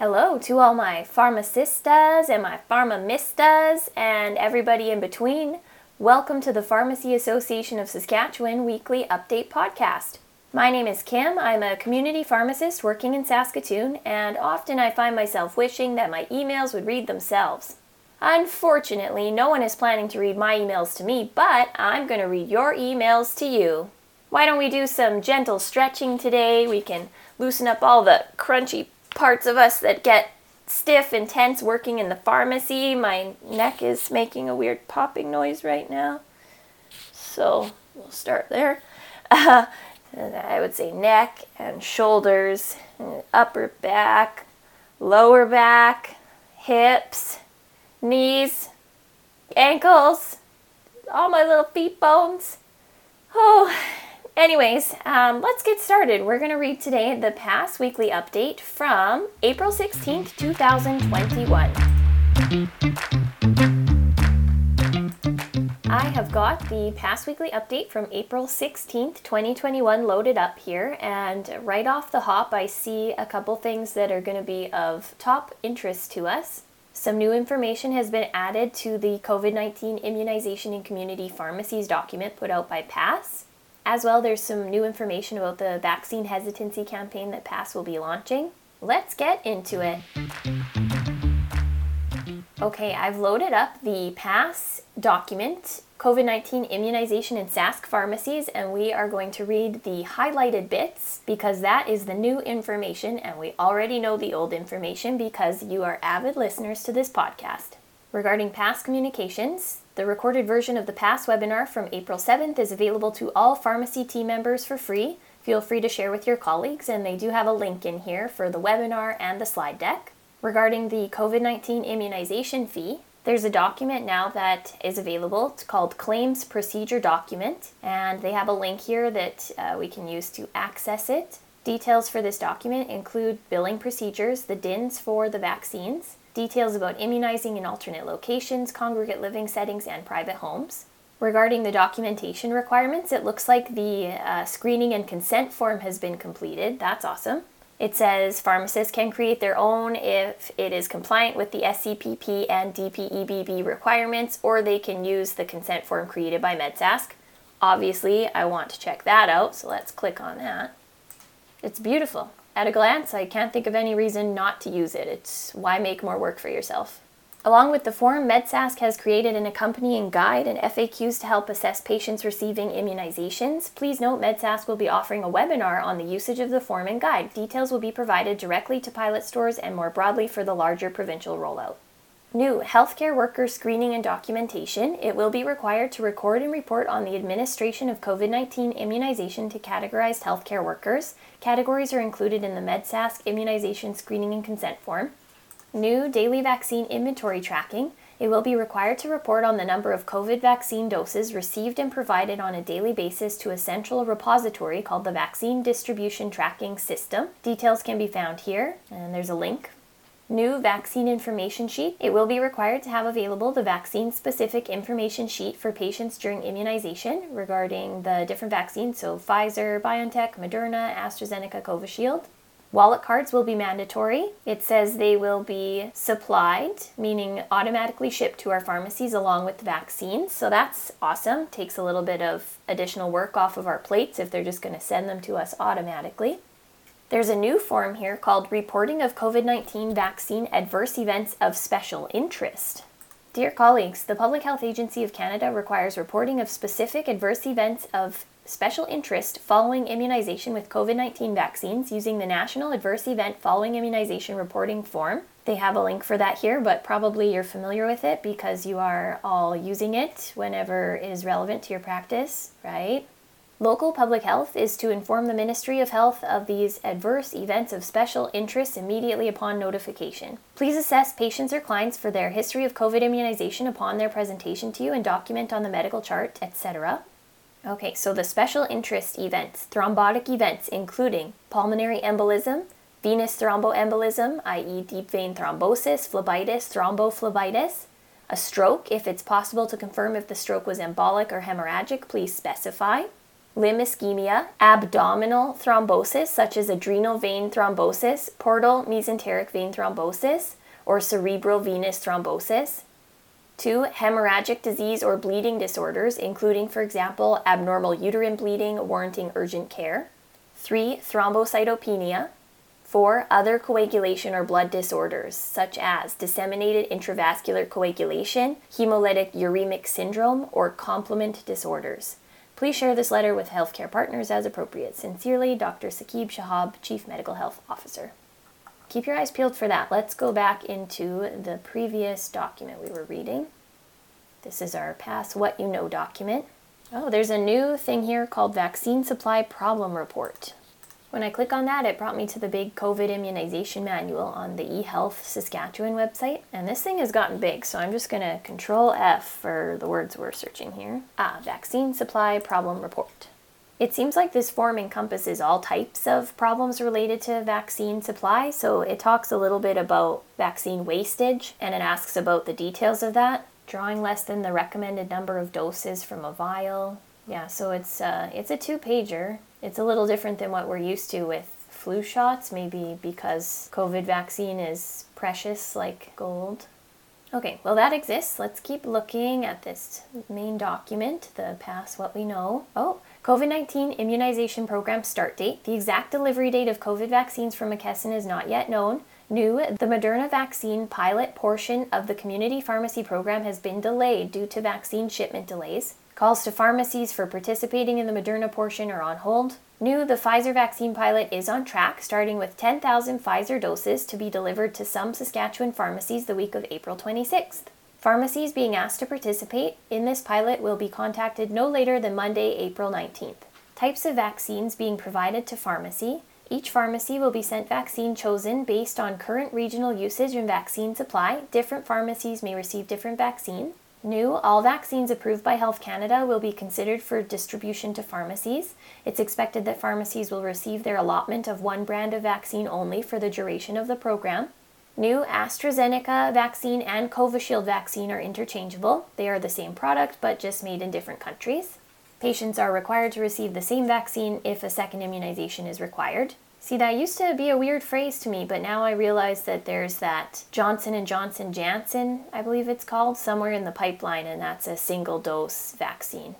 Hello to all my pharmacistas and my pharmamistas and everybody in between. Welcome to the Pharmacy Association of Saskatchewan weekly update podcast. My name is Kim. I'm a community pharmacist working in Saskatoon, and often I find myself wishing that my emails would read themselves. Unfortunately, no one is planning to read my emails to me, but I'm going to read your emails to you. Why don't we do some gentle stretching today? We can loosen up all the crunchy parts of us that get stiff and tense working in the pharmacy. My neck is making a weird popping noise right now. So we'll start there. Uh, I would say neck and shoulders, and upper back, lower back, hips, knees, ankles, all my little feet bones. Oh, Anyways, um, let's get started. We're going to read today the PAS Weekly Update from April 16th, 2021. I have got the PAS Weekly Update from April 16th, 2021 loaded up here, and right off the hop, I see a couple things that are going to be of top interest to us. Some new information has been added to the COVID 19 Immunization in Community Pharmacies document put out by PAS. As well, there's some new information about the vaccine hesitancy campaign that PAS will be launching. Let's get into it. Okay, I've loaded up the PAS document, COVID 19 immunization in Sask pharmacies, and we are going to read the highlighted bits because that is the new information, and we already know the old information because you are avid listeners to this podcast. Regarding PASS communications, the recorded version of the PAS webinar from April 7th is available to all pharmacy team members for free. Feel free to share with your colleagues, and they do have a link in here for the webinar and the slide deck. Regarding the COVID 19 immunization fee, there's a document now that is available. It's called Claims Procedure Document, and they have a link here that uh, we can use to access it. Details for this document include billing procedures, the DINs for the vaccines, details about immunizing in alternate locations, congregate living settings, and private homes. Regarding the documentation requirements, it looks like the uh, screening and consent form has been completed. That's awesome. It says pharmacists can create their own if it is compliant with the SCPP and DPEBB requirements, or they can use the consent form created by MedSask. Obviously, I want to check that out, so let's click on that. It's beautiful at a glance, I can't think of any reason not to use it. It's why make more work for yourself. Along with the form, MedSask has created an accompanying guide and FAQs to help assess patients receiving immunizations. Please note MedSask will be offering a webinar on the usage of the form and guide. Details will be provided directly to pilot stores and more broadly for the larger provincial rollout. New healthcare worker screening and documentation. It will be required to record and report on the administration of COVID 19 immunization to categorized healthcare workers. Categories are included in the MedSask immunization screening and consent form. New daily vaccine inventory tracking. It will be required to report on the number of COVID vaccine doses received and provided on a daily basis to a central repository called the Vaccine Distribution Tracking System. Details can be found here, and there's a link new vaccine information sheet. It will be required to have available the vaccine specific information sheet for patients during immunization regarding the different vaccines, so Pfizer, BioNTech, Moderna, AstraZeneca, Covishield. Wallet cards will be mandatory. It says they will be supplied, meaning automatically shipped to our pharmacies along with the vaccines. So that's awesome. Takes a little bit of additional work off of our plates if they're just going to send them to us automatically. There's a new form here called Reporting of COVID 19 Vaccine Adverse Events of Special Interest. Dear colleagues, the Public Health Agency of Canada requires reporting of specific adverse events of special interest following immunization with COVID 19 vaccines using the National Adverse Event Following Immunization Reporting Form. They have a link for that here, but probably you're familiar with it because you are all using it whenever it is relevant to your practice, right? Local public health is to inform the Ministry of Health of these adverse events of special interest immediately upon notification. Please assess patients or clients for their history of COVID immunization upon their presentation to you and document on the medical chart, etc. Okay, so the special interest events, thrombotic events, including pulmonary embolism, venous thromboembolism, i.e., deep vein thrombosis, phlebitis, thrombophlebitis, a stroke, if it's possible to confirm if the stroke was embolic or hemorrhagic, please specify limb ischemia, abdominal thrombosis, such as adrenal vein thrombosis, portal mesenteric vein thrombosis, or cerebral venous thrombosis. Two, hemorrhagic disease or bleeding disorders, including, for example, abnormal uterine bleeding warranting urgent care. Three, thrombocytopenia. Four, other coagulation or blood disorders, such as disseminated intravascular coagulation, hemolytic uremic syndrome, or complement disorders. Please share this letter with healthcare partners as appropriate. Sincerely, Dr. Saqib Shahab, Chief Medical Health Officer. Keep your eyes peeled for that. Let's go back into the previous document we were reading. This is our PAS What You Know document. Oh, there's a new thing here called Vaccine Supply Problem Report. When I click on that, it brought me to the big COVID immunization manual on the eHealth Saskatchewan website. And this thing has gotten big, so I'm just going to control F for the words we're searching here. Ah, Vaccine Supply Problem Report. It seems like this form encompasses all types of problems related to vaccine supply. So it talks a little bit about vaccine wastage and it asks about the details of that. Drawing less than the recommended number of doses from a vial. Yeah, so it's uh, it's a two pager it's a little different than what we're used to with flu shots, maybe because COVID vaccine is precious like gold. Okay, well, that exists. Let's keep looking at this main document, the PAS What We Know. Oh, COVID 19 immunization program start date. The exact delivery date of COVID vaccines from McKesson is not yet known. New, the Moderna vaccine pilot portion of the community pharmacy program has been delayed due to vaccine shipment delays. Calls to pharmacies for participating in the Moderna portion are on hold. New, the Pfizer vaccine pilot is on track, starting with 10,000 Pfizer doses to be delivered to some Saskatchewan pharmacies the week of April 26th. Pharmacies being asked to participate in this pilot will be contacted no later than Monday, April 19th. Types of vaccines being provided to pharmacy. Each pharmacy will be sent vaccine chosen based on current regional usage and vaccine supply. Different pharmacies may receive different vaccine. New, all vaccines approved by Health Canada will be considered for distribution to pharmacies. It's expected that pharmacies will receive their allotment of one brand of vaccine only for the duration of the program. New AstraZeneca vaccine and Covishield vaccine are interchangeable. They are the same product but just made in different countries. Patients are required to receive the same vaccine if a second immunization is required. See, that used to be a weird phrase to me, but now I realize that there's that Johnson and Johnson Janssen, I believe it's called, somewhere in the pipeline, and that's a single dose vaccine.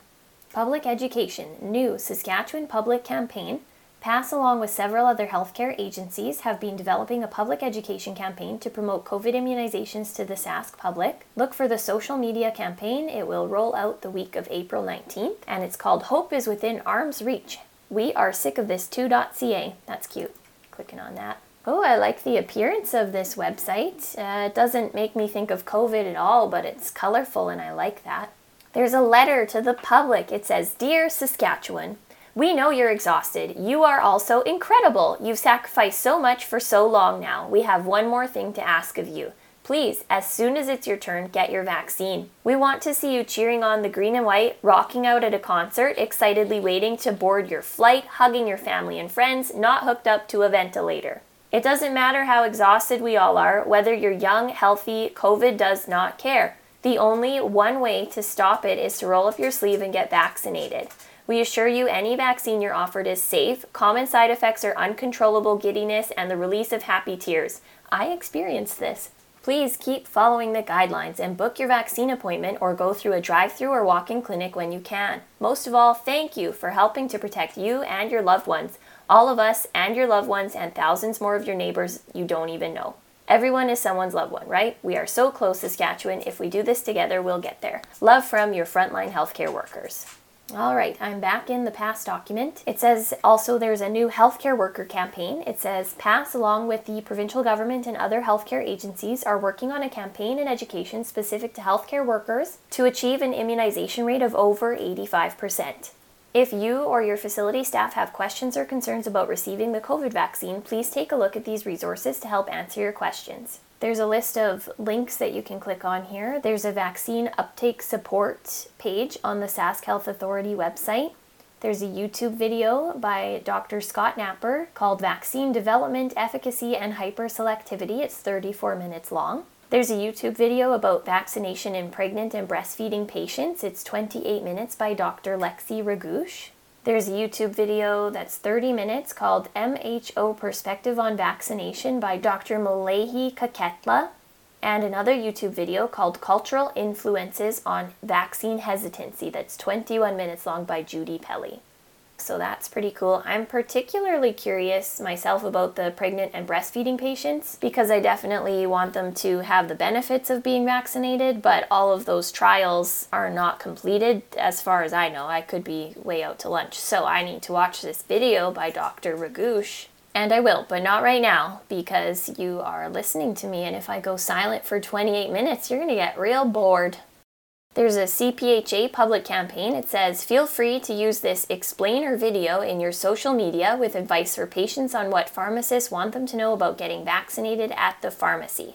Public education, new Saskatchewan public campaign, PAS, along with several other healthcare agencies, have been developing a public education campaign to promote COVID immunizations to the Sask public. Look for the social media campaign. It will roll out the week of April 19th, and it's called Hope is Within Arm's Reach. We are sick of this 2.ca. That's cute. Clicking on that. Oh, I like the appearance of this website. Uh, it doesn't make me think of COVID at all, but it's colorful and I like that. There's a letter to the public. It says Dear Saskatchewan, we know you're exhausted. You are also incredible. You've sacrificed so much for so long now. We have one more thing to ask of you. Please, as soon as it's your turn, get your vaccine. We want to see you cheering on the green and white, rocking out at a concert, excitedly waiting to board your flight, hugging your family and friends, not hooked up to a ventilator. It doesn't matter how exhausted we all are, whether you're young, healthy, COVID does not care. The only one way to stop it is to roll up your sleeve and get vaccinated. We assure you any vaccine you're offered is safe. Common side effects are uncontrollable giddiness and the release of happy tears. I experienced this. Please keep following the guidelines and book your vaccine appointment or go through a drive through or walk in clinic when you can. Most of all, thank you for helping to protect you and your loved ones, all of us and your loved ones, and thousands more of your neighbors you don't even know. Everyone is someone's loved one, right? We are so close, Saskatchewan. If we do this together, we'll get there. Love from your frontline healthcare workers. All right, I'm back in the PAS document. It says also there's a new healthcare worker campaign. It says PAS, along with the provincial government and other healthcare agencies, are working on a campaign in education specific to healthcare workers to achieve an immunization rate of over 85%. If you or your facility staff have questions or concerns about receiving the COVID vaccine, please take a look at these resources to help answer your questions. There's a list of links that you can click on here. There's a vaccine uptake support page on the Sask Health Authority website. There's a YouTube video by Dr. Scott Napper called Vaccine Development, Efficacy, and Hyperselectivity. It's 34 minutes long. There's a YouTube video about vaccination in pregnant and breastfeeding patients. It's 28 minutes by Dr. Lexi Ragouche. There's a YouTube video that's 30 minutes called MHO Perspective on Vaccination by Dr. Molehi Khaketla, and another YouTube video called Cultural Influences on Vaccine Hesitancy that's 21 minutes long by Judy Pelly so that's pretty cool. I'm particularly curious myself about the pregnant and breastfeeding patients because I definitely want them to have the benefits of being vaccinated, but all of those trials are not completed as far as I know. I could be way out to lunch, so I need to watch this video by Dr. Raghush. And I will, but not right now because you are listening to me, and if I go silent for 28 minutes, you're gonna get real bored. There's a CPHA public campaign. It says, feel free to use this explainer video in your social media with advice for patients on what pharmacists want them to know about getting vaccinated at the pharmacy.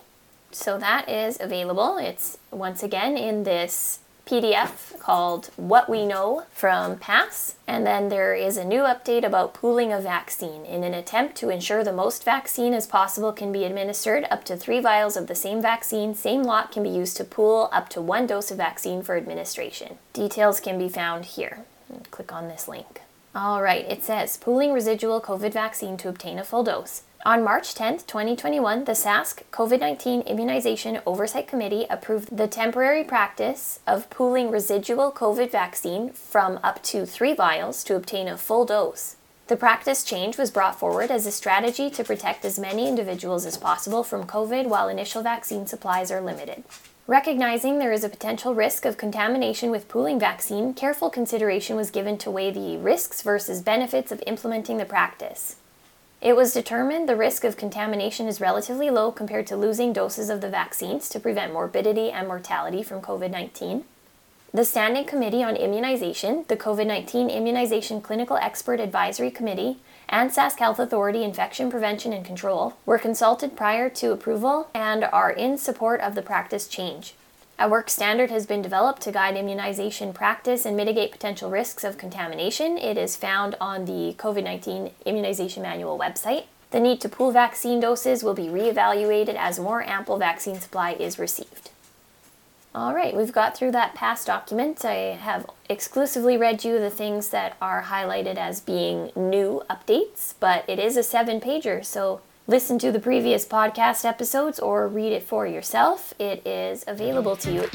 So that is available. It's once again in this PDF called What We Know from PAS. And then there is a new update about pooling a vaccine. In an attempt to ensure the most vaccine as possible can be administered, up to three vials of the same vaccine, same lot can be used to pool up to one dose of vaccine for administration. Details can be found here. Click on this link. All right, it says pooling residual COVID vaccine to obtain a full dose. On March 10, 2021, the Sask COVID 19 Immunization Oversight Committee approved the temporary practice of pooling residual COVID vaccine from up to three vials to obtain a full dose. The practice change was brought forward as a strategy to protect as many individuals as possible from COVID while initial vaccine supplies are limited. Recognizing there is a potential risk of contamination with pooling vaccine, careful consideration was given to weigh the risks versus benefits of implementing the practice. It was determined the risk of contamination is relatively low compared to losing doses of the vaccines to prevent morbidity and mortality from COVID 19. The Standing Committee on Immunization, the COVID 19 Immunization Clinical Expert Advisory Committee, and Sask Health Authority Infection Prevention and Control were consulted prior to approval and are in support of the practice change. A work standard has been developed to guide immunization practice and mitigate potential risks of contamination. It is found on the COVID 19 Immunization Manual website. The need to pool vaccine doses will be reevaluated as more ample vaccine supply is received. All right, we've got through that PAS document. I have exclusively read you the things that are highlighted as being new updates, but it is a seven pager, so listen to the previous podcast episodes or read it for yourself, it is available to you.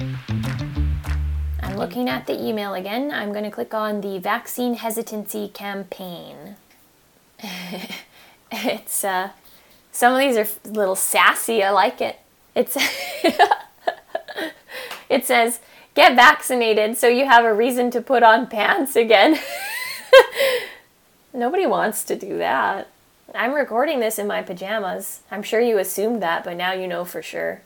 I'm looking at the email again. I'm going to click on the vaccine hesitancy campaign. it's uh, some of these are a little sassy. I like it. It's it says get vaccinated so you have a reason to put on pants again. Nobody wants to do that. I'm recording this in my pajamas. I'm sure you assumed that, but now you know for sure.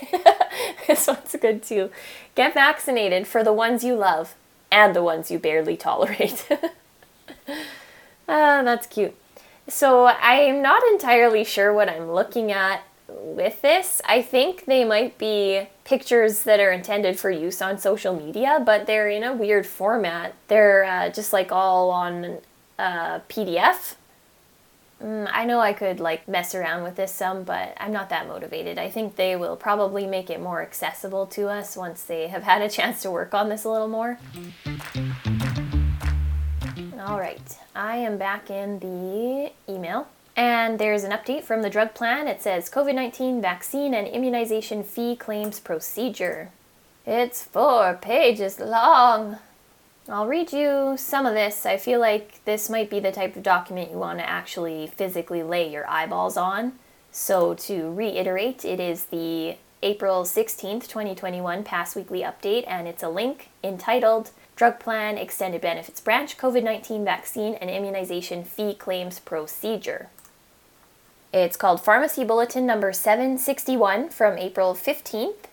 this one's good too. Get vaccinated for the ones you love and the ones you barely tolerate. ah, that's cute. So I'm not entirely sure what I'm looking at with this. I think they might be pictures that are intended for use on social media, but they're in a weird format. They're uh, just like all on uh, PDF Mm, I know I could like mess around with this some, but I'm not that motivated. I think they will probably make it more accessible to us once they have had a chance to work on this a little more. All right, I am back in the email. And there's an update from the drug plan. It says COVID 19 vaccine and immunization fee claims procedure. It's four pages long. I'll read you some of this. I feel like this might be the type of document you want to actually physically lay your eyeballs on. So, to reiterate, it is the April 16th, 2021 PAS Weekly Update, and it's a link entitled Drug Plan Extended Benefits Branch COVID 19 Vaccine and Immunization Fee Claims Procedure. It's called Pharmacy Bulletin number 761 from April 15th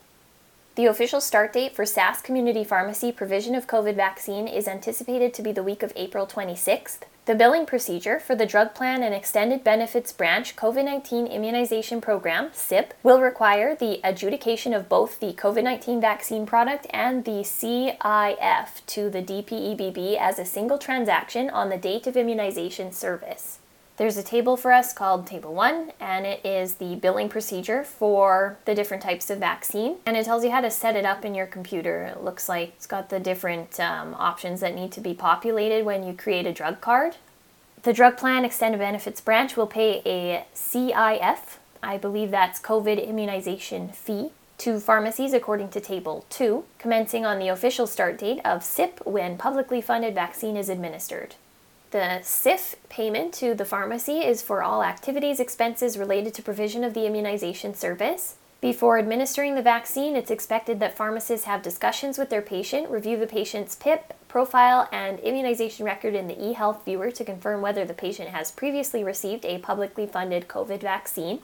the official start date for Sask Community Pharmacy provision of COVID vaccine is anticipated to be the week of April 26th. The billing procedure for the Drug Plan and Extended Benefits Branch COVID 19 Immunization Program, SIP, will require the adjudication of both the COVID 19 vaccine product and the CIF to the DPEBB as a single transaction on the date of immunization service. There's a table for us called Table 1, and it is the billing procedure for the different types of vaccine. And it tells you how to set it up in your computer. It looks like it's got the different um, options that need to be populated when you create a drug card. The Drug Plan Extended Benefits branch will pay a CIF, I believe that's COVID immunization fee, to pharmacies according to Table 2, commencing on the official start date of SIP when publicly funded vaccine is administered. The CIF payment to the pharmacy is for all activities expenses related to provision of the immunization service. Before administering the vaccine, it's expected that pharmacists have discussions with their patient, review the patient's PIP, profile, and immunization record in the eHealth viewer to confirm whether the patient has previously received a publicly funded COVID vaccine.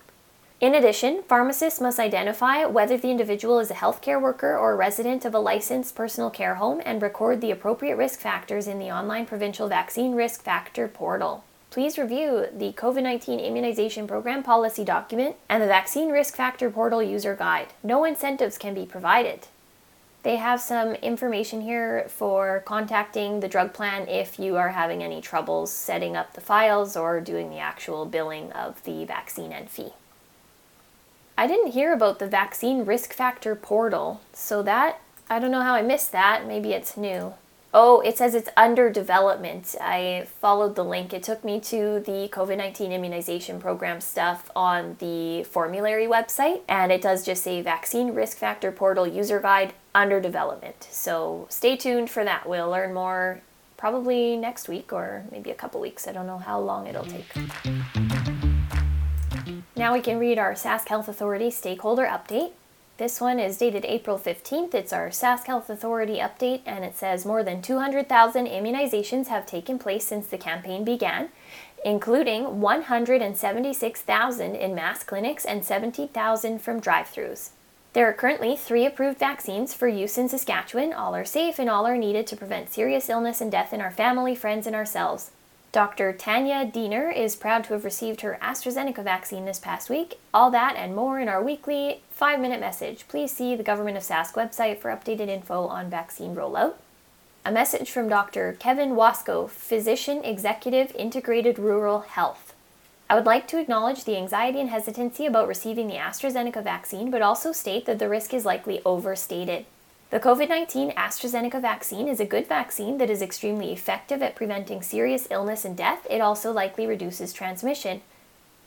In addition, pharmacists must identify whether the individual is a healthcare worker or a resident of a licensed personal care home and record the appropriate risk factors in the online provincial vaccine risk factor portal. Please review the COVID 19 immunization program policy document and the vaccine risk factor portal user guide. No incentives can be provided. They have some information here for contacting the drug plan if you are having any troubles setting up the files or doing the actual billing of the vaccine and fee. I didn't hear about the vaccine risk factor portal, so that I don't know how I missed that. Maybe it's new. Oh, it says it's under development. I followed the link. It took me to the COVID 19 immunization program stuff on the formulary website, and it does just say vaccine risk factor portal user guide under development. So stay tuned for that. We'll learn more probably next week or maybe a couple weeks. I don't know how long it'll take. Now we can read our Sask Health Authority stakeholder update. This one is dated April 15th. It's our Sask Health Authority update, and it says more than 200,000 immunizations have taken place since the campaign began, including 176,000 in mass clinics and 70,000 from drive throughs. There are currently three approved vaccines for use in Saskatchewan. All are safe and all are needed to prevent serious illness and death in our family, friends, and ourselves. Dr. Tania Diener is proud to have received her AstraZeneca vaccine this past week. All that and more in our weekly five minute message. Please see the Government of Sask website for updated info on vaccine rollout. A message from Dr. Kevin Wasko, Physician Executive Integrated Rural Health. I would like to acknowledge the anxiety and hesitancy about receiving the AstraZeneca vaccine, but also state that the risk is likely overstated. The COVID 19 AstraZeneca vaccine is a good vaccine that is extremely effective at preventing serious illness and death. It also likely reduces transmission.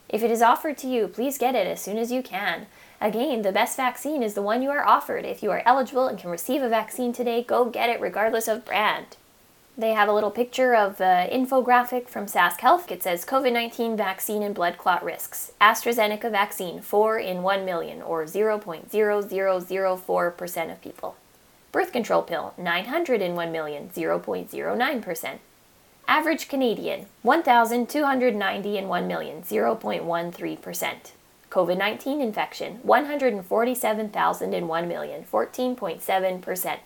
If it is offered to you, please get it as soon as you can. Again, the best vaccine is the one you are offered. If you are eligible and can receive a vaccine today, go get it regardless of brand. They have a little picture of the infographic from Sask Health. It says COVID 19 vaccine and blood clot risks. AstraZeneca vaccine, 4 in 1 million, or 0.0004% of people. Birth control pill, 900 in 1 million, 0.09%. Average Canadian, 1,290 in 1 million, 0.13%. COVID 19 infection, 147,000 in 1 million, 14.7%.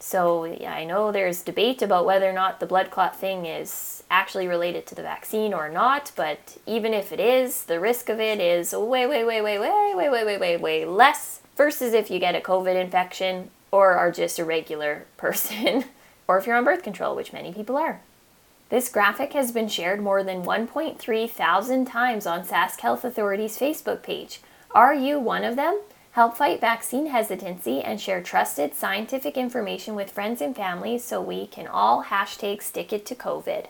So I know there's debate about whether or not the blood clot thing is actually related to the vaccine or not, but even if it is, the risk of it is way, way, way, way, way, way, way, way, way, way less versus if you get a COVID infection or are just a regular person, or if you're on birth control, which many people are. This graphic has been shared more than 1.3 thousand times on Sask Health Authority's Facebook page. Are you one of them? Help fight vaccine hesitancy and share trusted scientific information with friends and family so we can all hashtag stick it to COVID.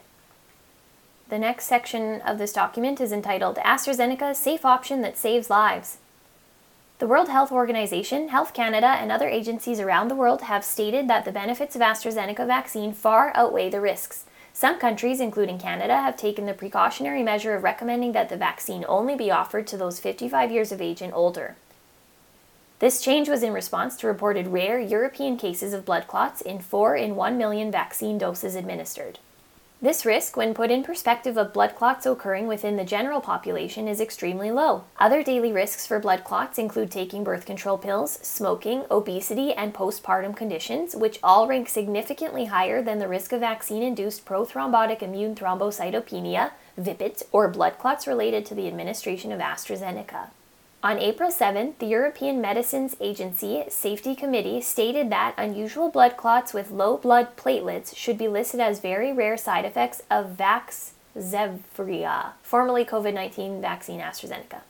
The next section of this document is entitled AstraZeneca Safe Option That Saves Lives. The World Health Organization, Health Canada, and other agencies around the world have stated that the benefits of AstraZeneca vaccine far outweigh the risks. Some countries, including Canada, have taken the precautionary measure of recommending that the vaccine only be offered to those 55 years of age and older. This change was in response to reported rare European cases of blood clots in 4 in 1 million vaccine doses administered. This risk, when put in perspective of blood clots occurring within the general population, is extremely low. Other daily risks for blood clots include taking birth control pills, smoking, obesity, and postpartum conditions, which all rank significantly higher than the risk of vaccine induced prothrombotic immune thrombocytopenia, VIPIT, or blood clots related to the administration of AstraZeneca. On April 7th, the European Medicines Agency Safety Committee stated that unusual blood clots with low blood platelets should be listed as very rare side effects of vax Remdesivir, formerly COVID 19 vaccine AstraZeneca.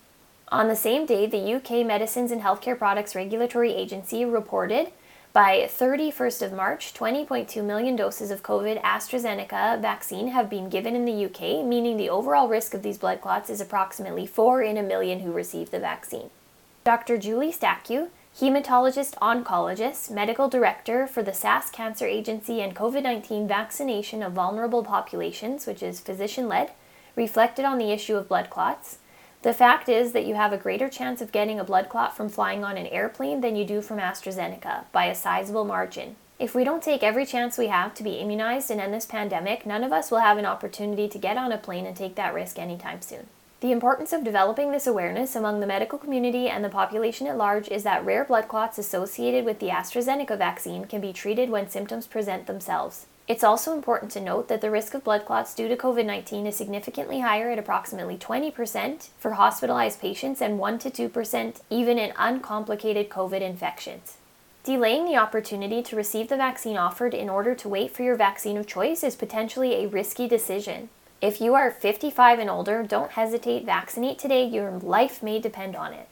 On the same day, the UK Medicines and Healthcare Products Regulatory Agency reported by 31st of March, 20.2 million doses of COVID AstraZeneca vaccine have been given in the UK, meaning the overall risk of these blood clots is approximately 4 in a million who receive the vaccine. Dr. Julie Stakiw, hematologist oncologist, medical director for the SAS Cancer Agency and COVID 19 vaccination of vulnerable populations, which is physician led, reflected on the issue of blood clots. The fact is that you have a greater chance of getting a blood clot from flying on an airplane than you do from AstraZeneca, by a sizable margin. If we don't take every chance we have to be immunized and end this pandemic, none of us will have an opportunity to get on a plane and take that risk anytime soon. The importance of developing this awareness among the medical community and the population at large is that rare blood clots associated with the AstraZeneca vaccine can be treated when symptoms present themselves. It's also important to note that the risk of blood clots due to COVID 19 is significantly higher at approximately 20% for hospitalized patients and 1 to 2% even in uncomplicated COVID infections. Delaying the opportunity to receive the vaccine offered in order to wait for your vaccine of choice is potentially a risky decision. If you are 55 and older, don't hesitate, vaccinate today, your life may depend on it.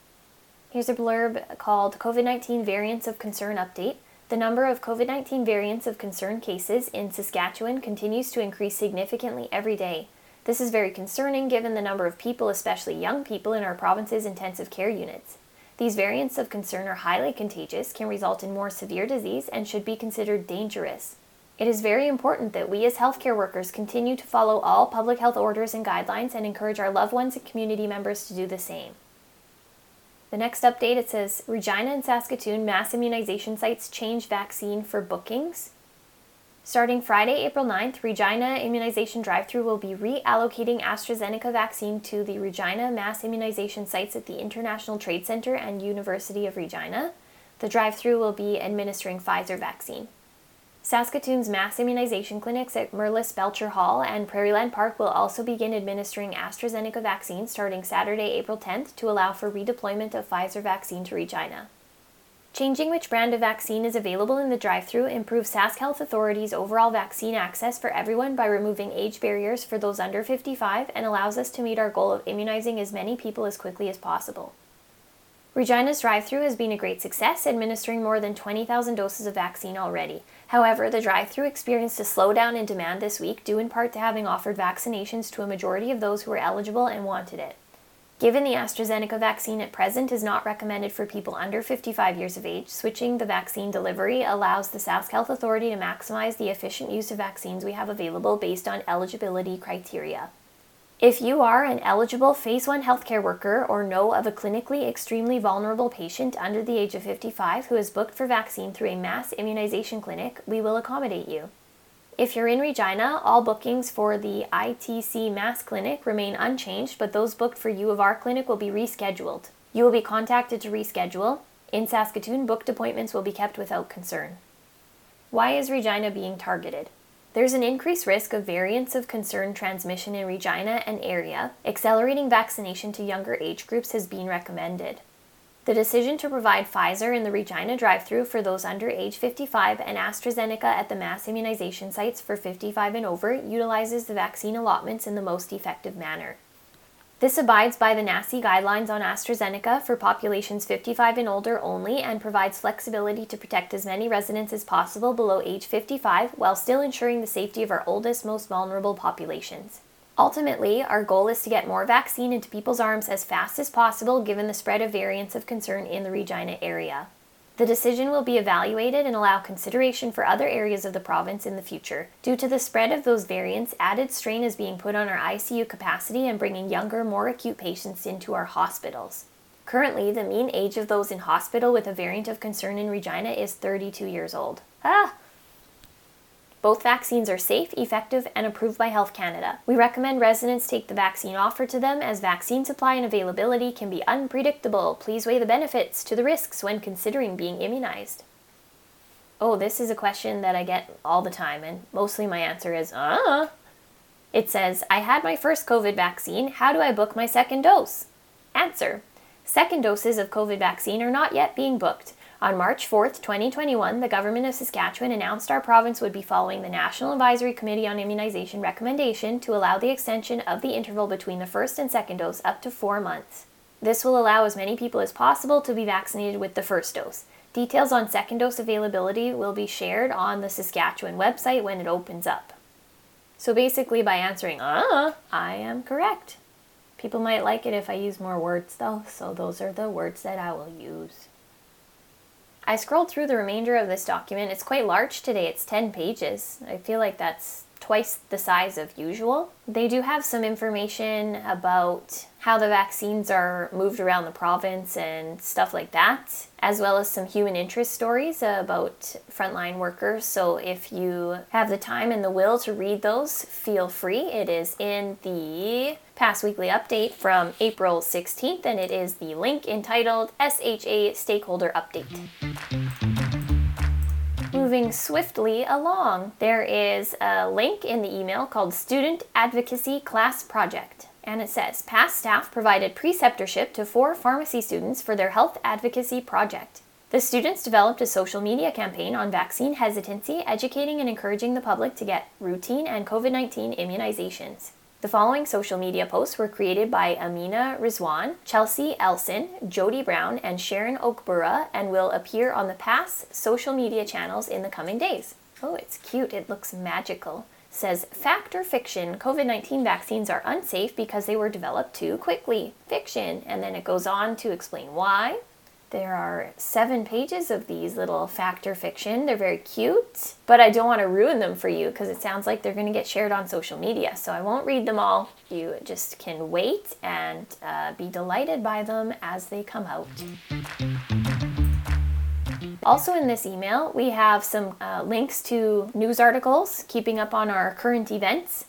Here's a blurb called COVID 19 Variants of Concern Update. The number of COVID 19 variants of concern cases in Saskatchewan continues to increase significantly every day. This is very concerning given the number of people, especially young people, in our province's intensive care units. These variants of concern are highly contagious, can result in more severe disease, and should be considered dangerous. It is very important that we as healthcare workers continue to follow all public health orders and guidelines and encourage our loved ones and community members to do the same. The next update it says Regina and Saskatoon mass immunization sites change vaccine for bookings. Starting Friday, April 9th, Regina Immunization Drive Through will be reallocating AstraZeneca vaccine to the Regina mass immunization sites at the International Trade Center and University of Regina. The drive through will be administering Pfizer vaccine. Saskatoon's mass immunization clinics at Merlis Belsher Hall and Prairieland Park will also begin administering AstraZeneca vaccine starting Saturday, April 10th to allow for redeployment of Pfizer vaccine to Regina. Changing which brand of vaccine is available in the drive through improves Sask Health Authority's overall vaccine access for everyone by removing age barriers for those under 55 and allows us to meet our goal of immunizing as many people as quickly as possible. Regina's drive through has been a great success, administering more than 20,000 doses of vaccine already. However, the drive through experienced a slowdown in demand this week, due in part to having offered vaccinations to a majority of those who were eligible and wanted it. Given the AstraZeneca vaccine at present is not recommended for people under 55 years of age, switching the vaccine delivery allows the Sask Health Authority to maximize the efficient use of vaccines we have available based on eligibility criteria. If you are an eligible Phase 1 healthcare worker or know of a clinically extremely vulnerable patient under the age of 55 who is booked for vaccine through a mass immunization clinic, we will accommodate you. If you're in Regina, all bookings for the ITC Mass Clinic remain unchanged, but those booked for U of R Clinic will be rescheduled. You will be contacted to reschedule. In Saskatoon, booked appointments will be kept without concern. Why is Regina being targeted? There's an increased risk of variants of concern transmission in Regina and area. Accelerating vaccination to younger age groups has been recommended. The decision to provide Pfizer in the Regina drive through for those under age 55 and AstraZeneca at the mass immunization sites for 55 and over utilizes the vaccine allotments in the most effective manner. This abides by the NACI guidelines on AstraZeneca for populations 55 and older only and provides flexibility to protect as many residents as possible below age 55 while still ensuring the safety of our oldest, most vulnerable populations. Ultimately, our goal is to get more vaccine into people's arms as fast as possible given the spread of variants of concern in the Regina area. The decision will be evaluated and allow consideration for other areas of the province in the future. Due to the spread of those variants, added strain is being put on our ICU capacity and bringing younger, more acute patients into our hospitals. Currently, the mean age of those in hospital with a variant of concern in Regina is 32 years old. Ah! Both vaccines are safe, effective, and approved by Health Canada. We recommend residents take the vaccine offered to them as vaccine supply and availability can be unpredictable. Please weigh the benefits to the risks when considering being immunized. Oh, this is a question that I get all the time, and mostly my answer is, uh. It says, I had my first COVID vaccine. How do I book my second dose? Answer Second doses of COVID vaccine are not yet being booked. On March 4th, 2021, the government of Saskatchewan announced our province would be following the National Advisory Committee on Immunization recommendation to allow the extension of the interval between the first and second dose up to four months. This will allow as many people as possible to be vaccinated with the first dose. Details on second dose availability will be shared on the Saskatchewan website when it opens up. So basically, by answering, uh, I am correct. People might like it if I use more words though, so those are the words that I will use. I scrolled through the remainder of this document. It's quite large today, it's 10 pages. I feel like that's twice the size of usual. They do have some information about how the vaccines are moved around the province and stuff like that, as well as some human interest stories about frontline workers. So if you have the time and the will to read those, feel free. It is in the PAS weekly update from April 16th, and it is the link entitled SHA Stakeholder Update moving swiftly along. There is a link in the email called Student Advocacy Class Project. And it says PAS staff provided preceptorship to four pharmacy students for their health advocacy project. The students developed a social media campaign on vaccine hesitancy, educating and encouraging the public to get routine and COVID 19 immunizations. The following social media posts were created by Amina Rizwan, Chelsea Elson, Jody Brown, and Sharon Oakborough and will appear on the PAS social media channels in the coming days. Oh, it's cute. It looks magical. Says fact or fiction, COVID 19 vaccines are unsafe because they were developed too quickly. Fiction. And then it goes on to explain why. There are seven pages of these little factor fiction. They're very cute, but I don't want to ruin them for you because it sounds like they're going to get shared on social media. So I won't read them all. You just can wait and uh, be delighted by them as they come out. Also, in this email, we have some uh, links to news articles keeping up on our current events.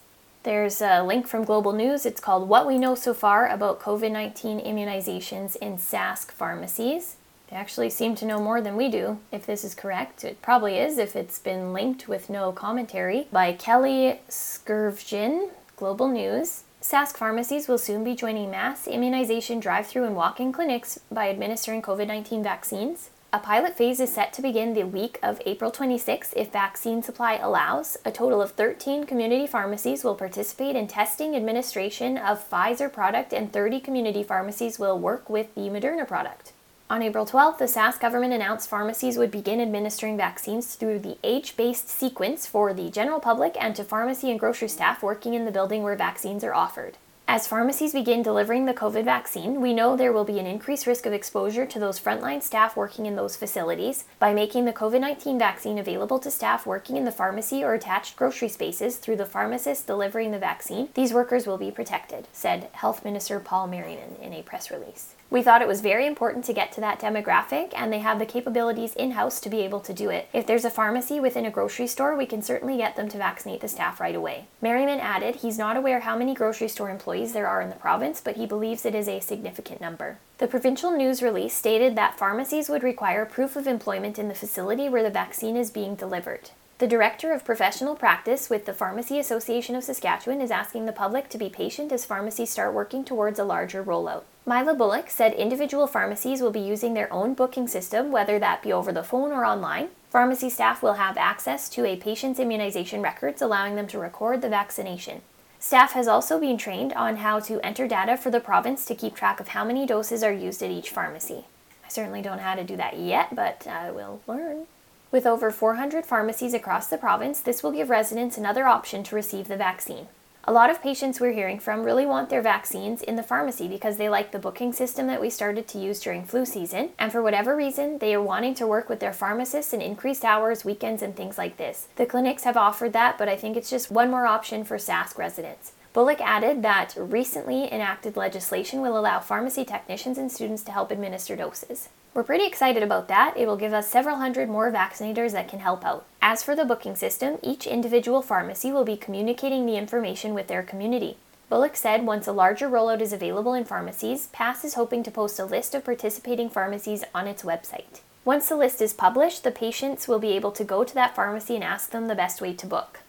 There's a link from Global News. It's called What We Know So Far About COVID 19 Immunizations in Sask Pharmacies. They actually seem to know more than we do, if this is correct. It probably is if it's been linked with no commentary. By Kelly Skjerven, Global News. Sask pharmacies will soon be joining mass immunization drive through and walk in clinics by administering COVID 19 vaccines. A pilot phase is set to begin the week of April 26 if vaccine supply allows. A total of 13 community pharmacies will participate in testing administration of Pfizer product and 30 community pharmacies will work with the Moderna product. On April 12th, the SAS government announced pharmacies would begin administering vaccines through the age based sequence for the general public and to pharmacy and grocery staff working in the building where vaccines are offered. As pharmacies begin delivering the COVID vaccine, we know there will be an increased risk of exposure to those frontline staff working in those facilities. By making the COVID 19 vaccine available to staff working in the pharmacy or attached grocery spaces through the pharmacist delivering the vaccine, these workers will be protected, said Health Minister Paul Merriman in a press release. We thought it was very important to get to that demographic, and they have the capabilities in house to be able to do it. If there's a pharmacy within a grocery store, we can certainly get them to vaccinate the staff right away. Merriman added he's not aware how many grocery store employees there are in the province, but he believes it is a significant number. The provincial news release stated that pharmacies would require proof of employment in the facility where the vaccine is being delivered. The Director of Professional Practice with the Pharmacy Association of Saskatchewan is asking the public to be patient as pharmacies start working towards a larger rollout. Mila Bullock said individual pharmacies will be using their own booking system, whether that be over the phone or online. Pharmacy staff will have access to a patient's immunization records, allowing them to record the vaccination. Staff has also been trained on how to enter data for the province to keep track of how many doses are used at each pharmacy. I certainly don't know how to do that yet, but I will learn. With over 400 pharmacies across the province, this will give residents another option to receive the vaccine. A lot of patients we're hearing from really want their vaccines in the pharmacy because they like the booking system that we started to use during flu season, and for whatever reason, they are wanting to work with their pharmacists in increased hours, weekends, and things like this. The clinics have offered that, but I think it's just one more option for Sask residents. Bullock added that recently enacted legislation will allow pharmacy technicians and students to help administer doses. We're pretty excited about that. It will give us several hundred more vaccinators that can help out. As for the booking system, each individual pharmacy will be communicating the information with their community. Bullock said once a larger rollout is available in pharmacies, PAS is hoping to post a list of participating pharmacies on its website. Once the list is published, the patients will be able to go to that pharmacy and ask them the best way to book.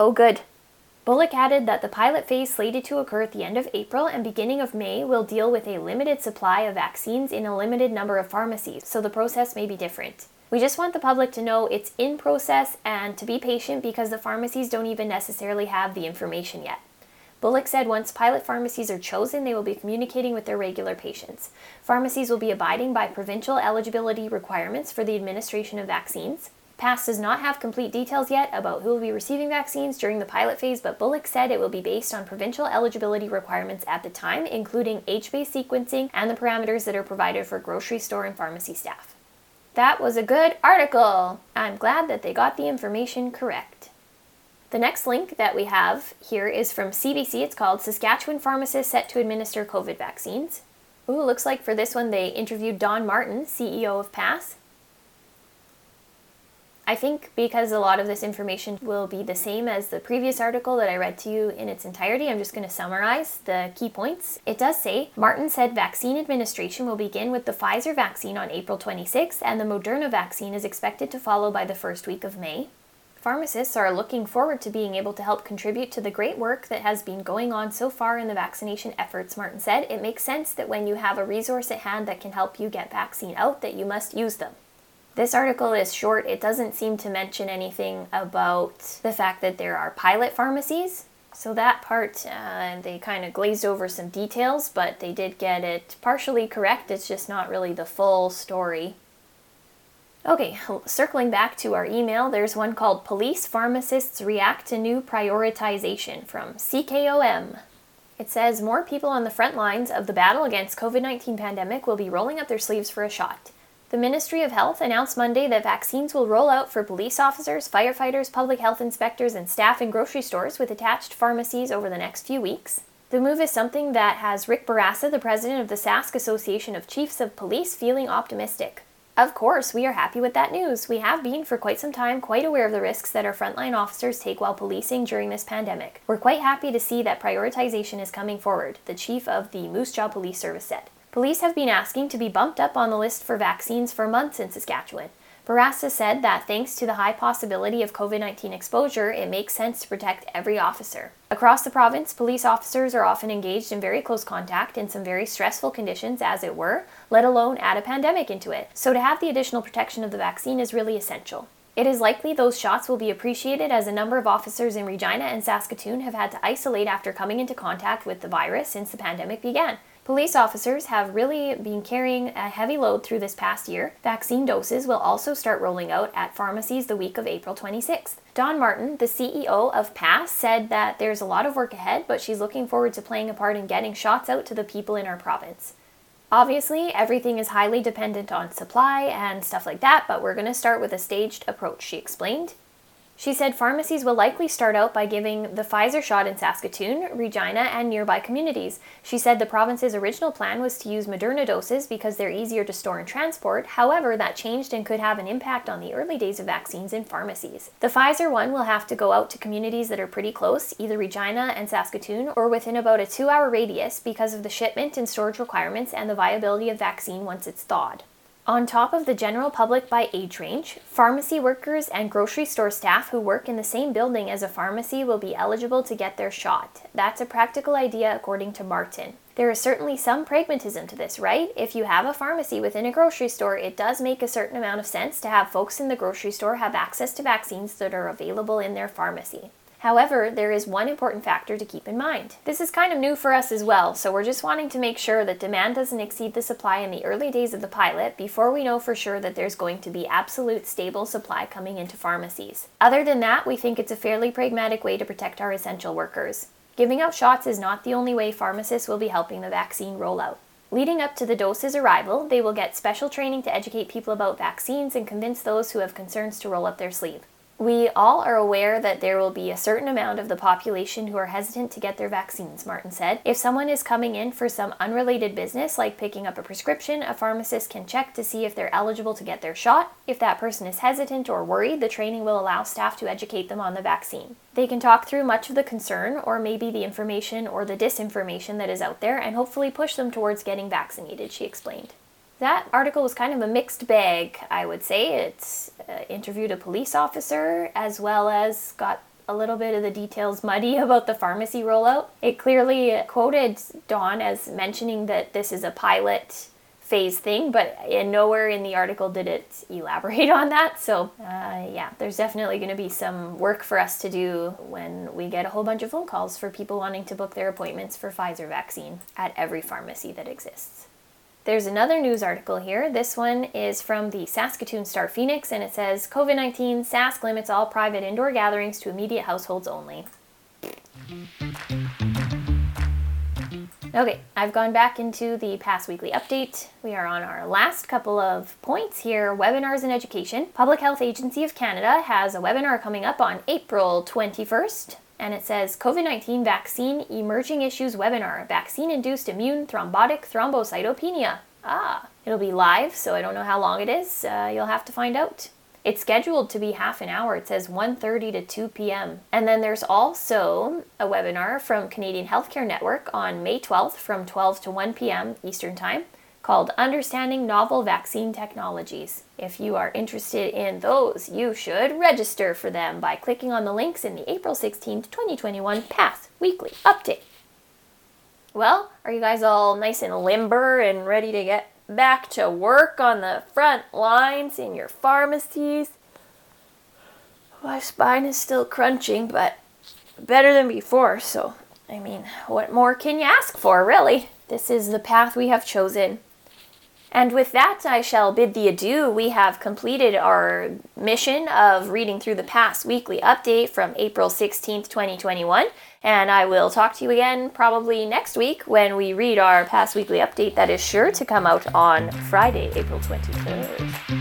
Oh, good. Bullock added that the pilot phase slated to occur at the end of April and beginning of May will deal with a limited supply of vaccines in a limited number of pharmacies, so the process may be different. We just want the public to know it's in process and to be patient because the pharmacies don't even necessarily have the information yet. Bullock said once pilot pharmacies are chosen, they will be communicating with their regular patients. Pharmacies will be abiding by provincial eligibility requirements for the administration of vaccines. PAS does not have complete details yet about who will be receiving vaccines during the pilot phase, but Bullock said it will be based on provincial eligibility requirements at the time, including age based sequencing and the parameters that are provided for grocery store and pharmacy staff. That was a good article! I'm glad that they got the information correct. The next link that we have here is from CBC. It's called Saskatchewan Pharmacists Set to Administer COVID Vaccines. Ooh, looks like for this one they interviewed Dawn Martin, CEO of PAS. I think because a lot of this information will be the same as the previous article that I read to you in its entirety, I'm just going to summarize the key points. It does say Martin said vaccine administration will begin with the Pfizer vaccine on April 26th, and the Moderna vaccine is expected to follow by the first week of May. Pharmacists are looking forward to being able to help contribute to the great work that has been going on so far in the vaccination efforts, Martin said. It makes sense that when you have a resource at hand that can help you get vaccine out that you must use them. This article is short. It doesn't seem to mention anything about the fact that there are pilot pharmacies. So that part, uh, they kind of glazed over some details, but they did get it partially correct. It's just not really the full story. Okay, circling back to our email, there's one called Police Pharmacists React to New Prioritization from CKOM. It says more people on the front lines of the battle against COVID-19 pandemic will be rolling up their sleeves for a shot. The Ministry of Health announced Monday that vaccines will roll out for police officers, firefighters, public health inspectors, and staff in grocery stores with attached pharmacies over the next few weeks. The move is something that has Rick Bourassa, the president of the Sask Association of Chiefs of Police, feeling optimistic. Of course, we are happy with that news. We have been for quite some time quite aware of the risks that our frontline officers take while policing during this pandemic. We're quite happy to see that prioritization is coming forward, the chief of the Moose Jaw Police Service said. Police have been asking to be bumped up on the list for vaccines for months in Saskatchewan. Bourassa said that thanks to the high possibility of COVID 19 exposure, it makes sense to protect every officer. Across the province, police officers are often engaged in very close contact in some very stressful conditions, as it were, let alone add a pandemic into it. So to have the additional protection of the vaccine is really essential. It is likely those shots will be appreciated as a number of officers in Regina and Saskatoon have had to isolate after coming into contact with the virus since the pandemic began. Police officers have really been carrying a heavy load through this past year. Vaccine doses will also start rolling out at pharmacies the week of April 26th. Dawn Martin, the CEO of PAS, said that there's a lot of work ahead, but she's looking forward to playing a part in getting shots out to the people in our province. Obviously, everything is highly dependent on supply and stuff like that, but we're going to start with a staged approach, she explained. She said pharmacies will likely start out by giving the Pfizer shot in Saskatoon, Regina, and nearby communities. She said the province's original plan was to use Moderna doses because they're easier to store and transport. However, that changed and could have an impact on the early days of vaccines in pharmacies. The Pfizer one will have to go out to communities that are pretty close, either Regina and Saskatoon, or within about a two hour radius because of the shipment and storage requirements and the viability of vaccine once it's thawed. On top of the general public by age range, pharmacy workers and grocery store staff who work in the same building as a pharmacy will be eligible to get their shot. That's a practical idea according to Martin. There is certainly some pragmatism to this, right? If you have a pharmacy within a grocery store, it does make a certain amount of sense to have folks in the grocery store have access to vaccines that are available in their pharmacy. However, there is one important factor to keep in mind. This is kind of new for us as well, so we're just wanting to make sure that demand doesn't exceed the supply in the early days of the pilot before we know for sure that there's going to be absolute stable supply coming into pharmacies. Other than that, we think it's a fairly pragmatic way to protect our essential workers. Giving out shots is not the only way pharmacists will be helping the vaccine rollout. Leading up to the dose's arrival, they will get special training to educate people about vaccines and convince those who have concerns to roll up their sleeve. We all are aware that there will be a certain amount of the population who are hesitant to get their vaccines, Martin said. If someone is coming in for some unrelated business, like picking up a prescription, a pharmacist can check to see if they're eligible to get their shot. If that person is hesitant or worried, the training will allow staff to educate them on the vaccine. They can talk through much of the concern or maybe the information or the disinformation that is out there and hopefully push them towards getting vaccinated, she explained. That article was kind of a mixed bag, I would say. It uh, interviewed a police officer as well as got a little bit of the details muddy about the pharmacy rollout. It clearly quoted Dawn as mentioning that this is a pilot phase thing, but in nowhere in the article did it elaborate on that. So, uh, yeah, there's definitely going to be some work for us to do when we get a whole bunch of phone calls for people wanting to book their appointments for Pfizer vaccine at every pharmacy that exists. There's another news article here. This one is from the Saskatoon Star Phoenix, and it says COVID 19 Sask limits all private indoor gatherings to immediate households only. Okay, I've gone back into the PAS weekly update. We are on our last couple of points here webinars in education. Public Health Agency of Canada has a webinar coming up on April 21st. And it says COVID 19 Vaccine Emerging Issues Webinar Vaccine Induced Immune Thrombotic Thrombocytopenia. Ah, it'll be live, so I don't know how long it is. Uh, you'll have to find out. It's scheduled to be half an hour. It says 1:30 to 2 p.m. And then there's also a webinar from Canadian Healthcare Network on May 12th from 12 to 1 p.m. Eastern Time called Understanding Novel Vaccine Technologies. If you are interested in those, you should register for them by clicking on the links in the April 16, 2021 PAS Weekly Update. Well, are you guys all nice and limber and ready to get back to work on the front lines in your pharmacies. My spine is still crunching, but better than before, so I mean, what more can you ask for, really? This is the path we have chosen. And with that, I shall bid thee adieu. We have completed our mission of reading through the PAS weekly update from April 16th, 2021. And I will talk to you again probably next week when we read our PAS weekly update that is sure to come out on Friday, April 23rd.